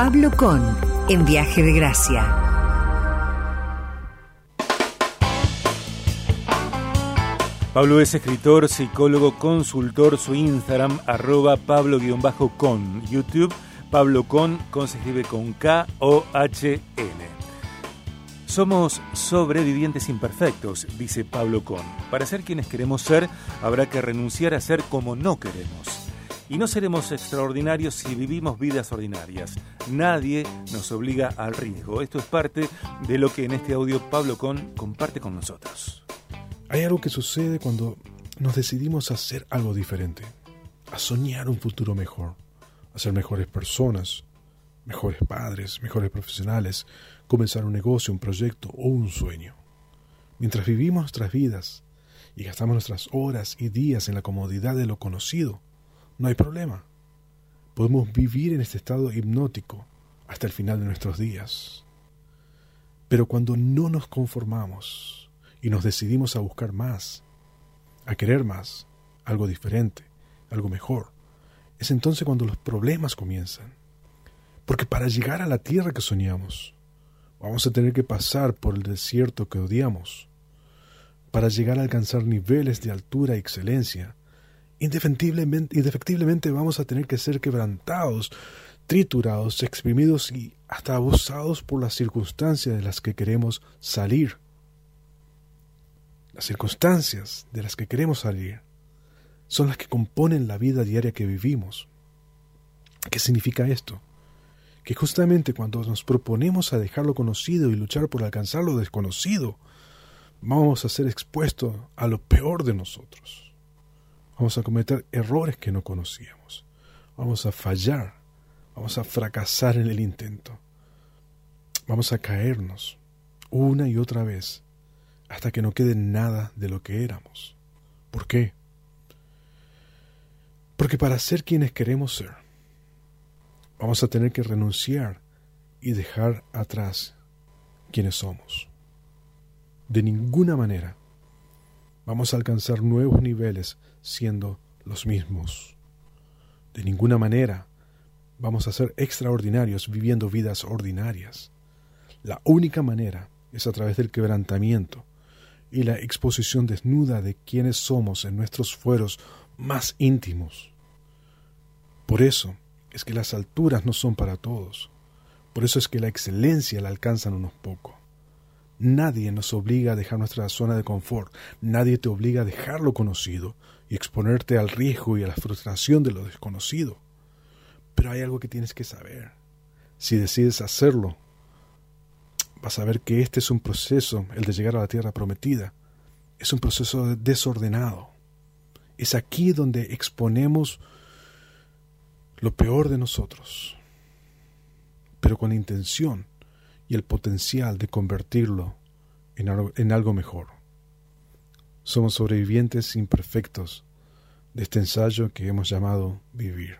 Pablo Con, en Viaje de Gracia. Pablo es escritor, psicólogo, consultor, su Instagram, arroba Pablo-con, YouTube, Pablo Con, con se escribe con K-O-H-N. Somos sobrevivientes imperfectos, dice Pablo Con. Para ser quienes queremos ser, habrá que renunciar a ser como no queremos. Y no seremos extraordinarios si vivimos vidas ordinarias. Nadie nos obliga al riesgo. Esto es parte de lo que en este audio Pablo Con comparte con nosotros. Hay algo que sucede cuando nos decidimos a hacer algo diferente, a soñar un futuro mejor, a ser mejores personas, mejores padres, mejores profesionales, comenzar un negocio, un proyecto o un sueño. Mientras vivimos nuestras vidas y gastamos nuestras horas y días en la comodidad de lo conocido, no hay problema. Podemos vivir en este estado hipnótico hasta el final de nuestros días. Pero cuando no nos conformamos y nos decidimos a buscar más, a querer más, algo diferente, algo mejor, es entonces cuando los problemas comienzan. Porque para llegar a la tierra que soñamos, vamos a tener que pasar por el desierto que odiamos. Para llegar a alcanzar niveles de altura y excelencia, indefectiblemente, vamos a tener que ser quebrantados, triturados, exprimidos y hasta abusados por las circunstancias de las que queremos salir. Las circunstancias de las que queremos salir son las que componen la vida diaria que vivimos. ¿Qué significa esto? que justamente cuando nos proponemos a dejar lo conocido y luchar por alcanzar lo desconocido, vamos a ser expuestos a lo peor de nosotros. Vamos a cometer errores que no conocíamos. Vamos a fallar. Vamos a fracasar en el intento. Vamos a caernos una y otra vez hasta que no quede nada de lo que éramos. ¿Por qué? Porque para ser quienes queremos ser, vamos a tener que renunciar y dejar atrás quienes somos. De ninguna manera vamos a alcanzar nuevos niveles siendo los mismos. De ninguna manera vamos a ser extraordinarios viviendo vidas ordinarias. La única manera es a través del quebrantamiento y la exposición desnuda de quienes somos en nuestros fueros más íntimos. Por eso, es que las alturas no son para todos. Por eso es que la excelencia la alcanzan unos pocos. Nadie nos obliga a dejar nuestra zona de confort, nadie te obliga a dejar lo conocido y exponerte al riesgo y a la frustración de lo desconocido. Pero hay algo que tienes que saber. Si decides hacerlo, vas a ver que este es un proceso, el de llegar a la tierra prometida, es un proceso desordenado. Es aquí donde exponemos lo peor de nosotros, pero con intención y el potencial de convertirlo en algo, en algo mejor. Somos sobrevivientes imperfectos de este ensayo que hemos llamado vivir.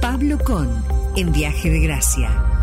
Pablo Con, en Viaje de Gracia.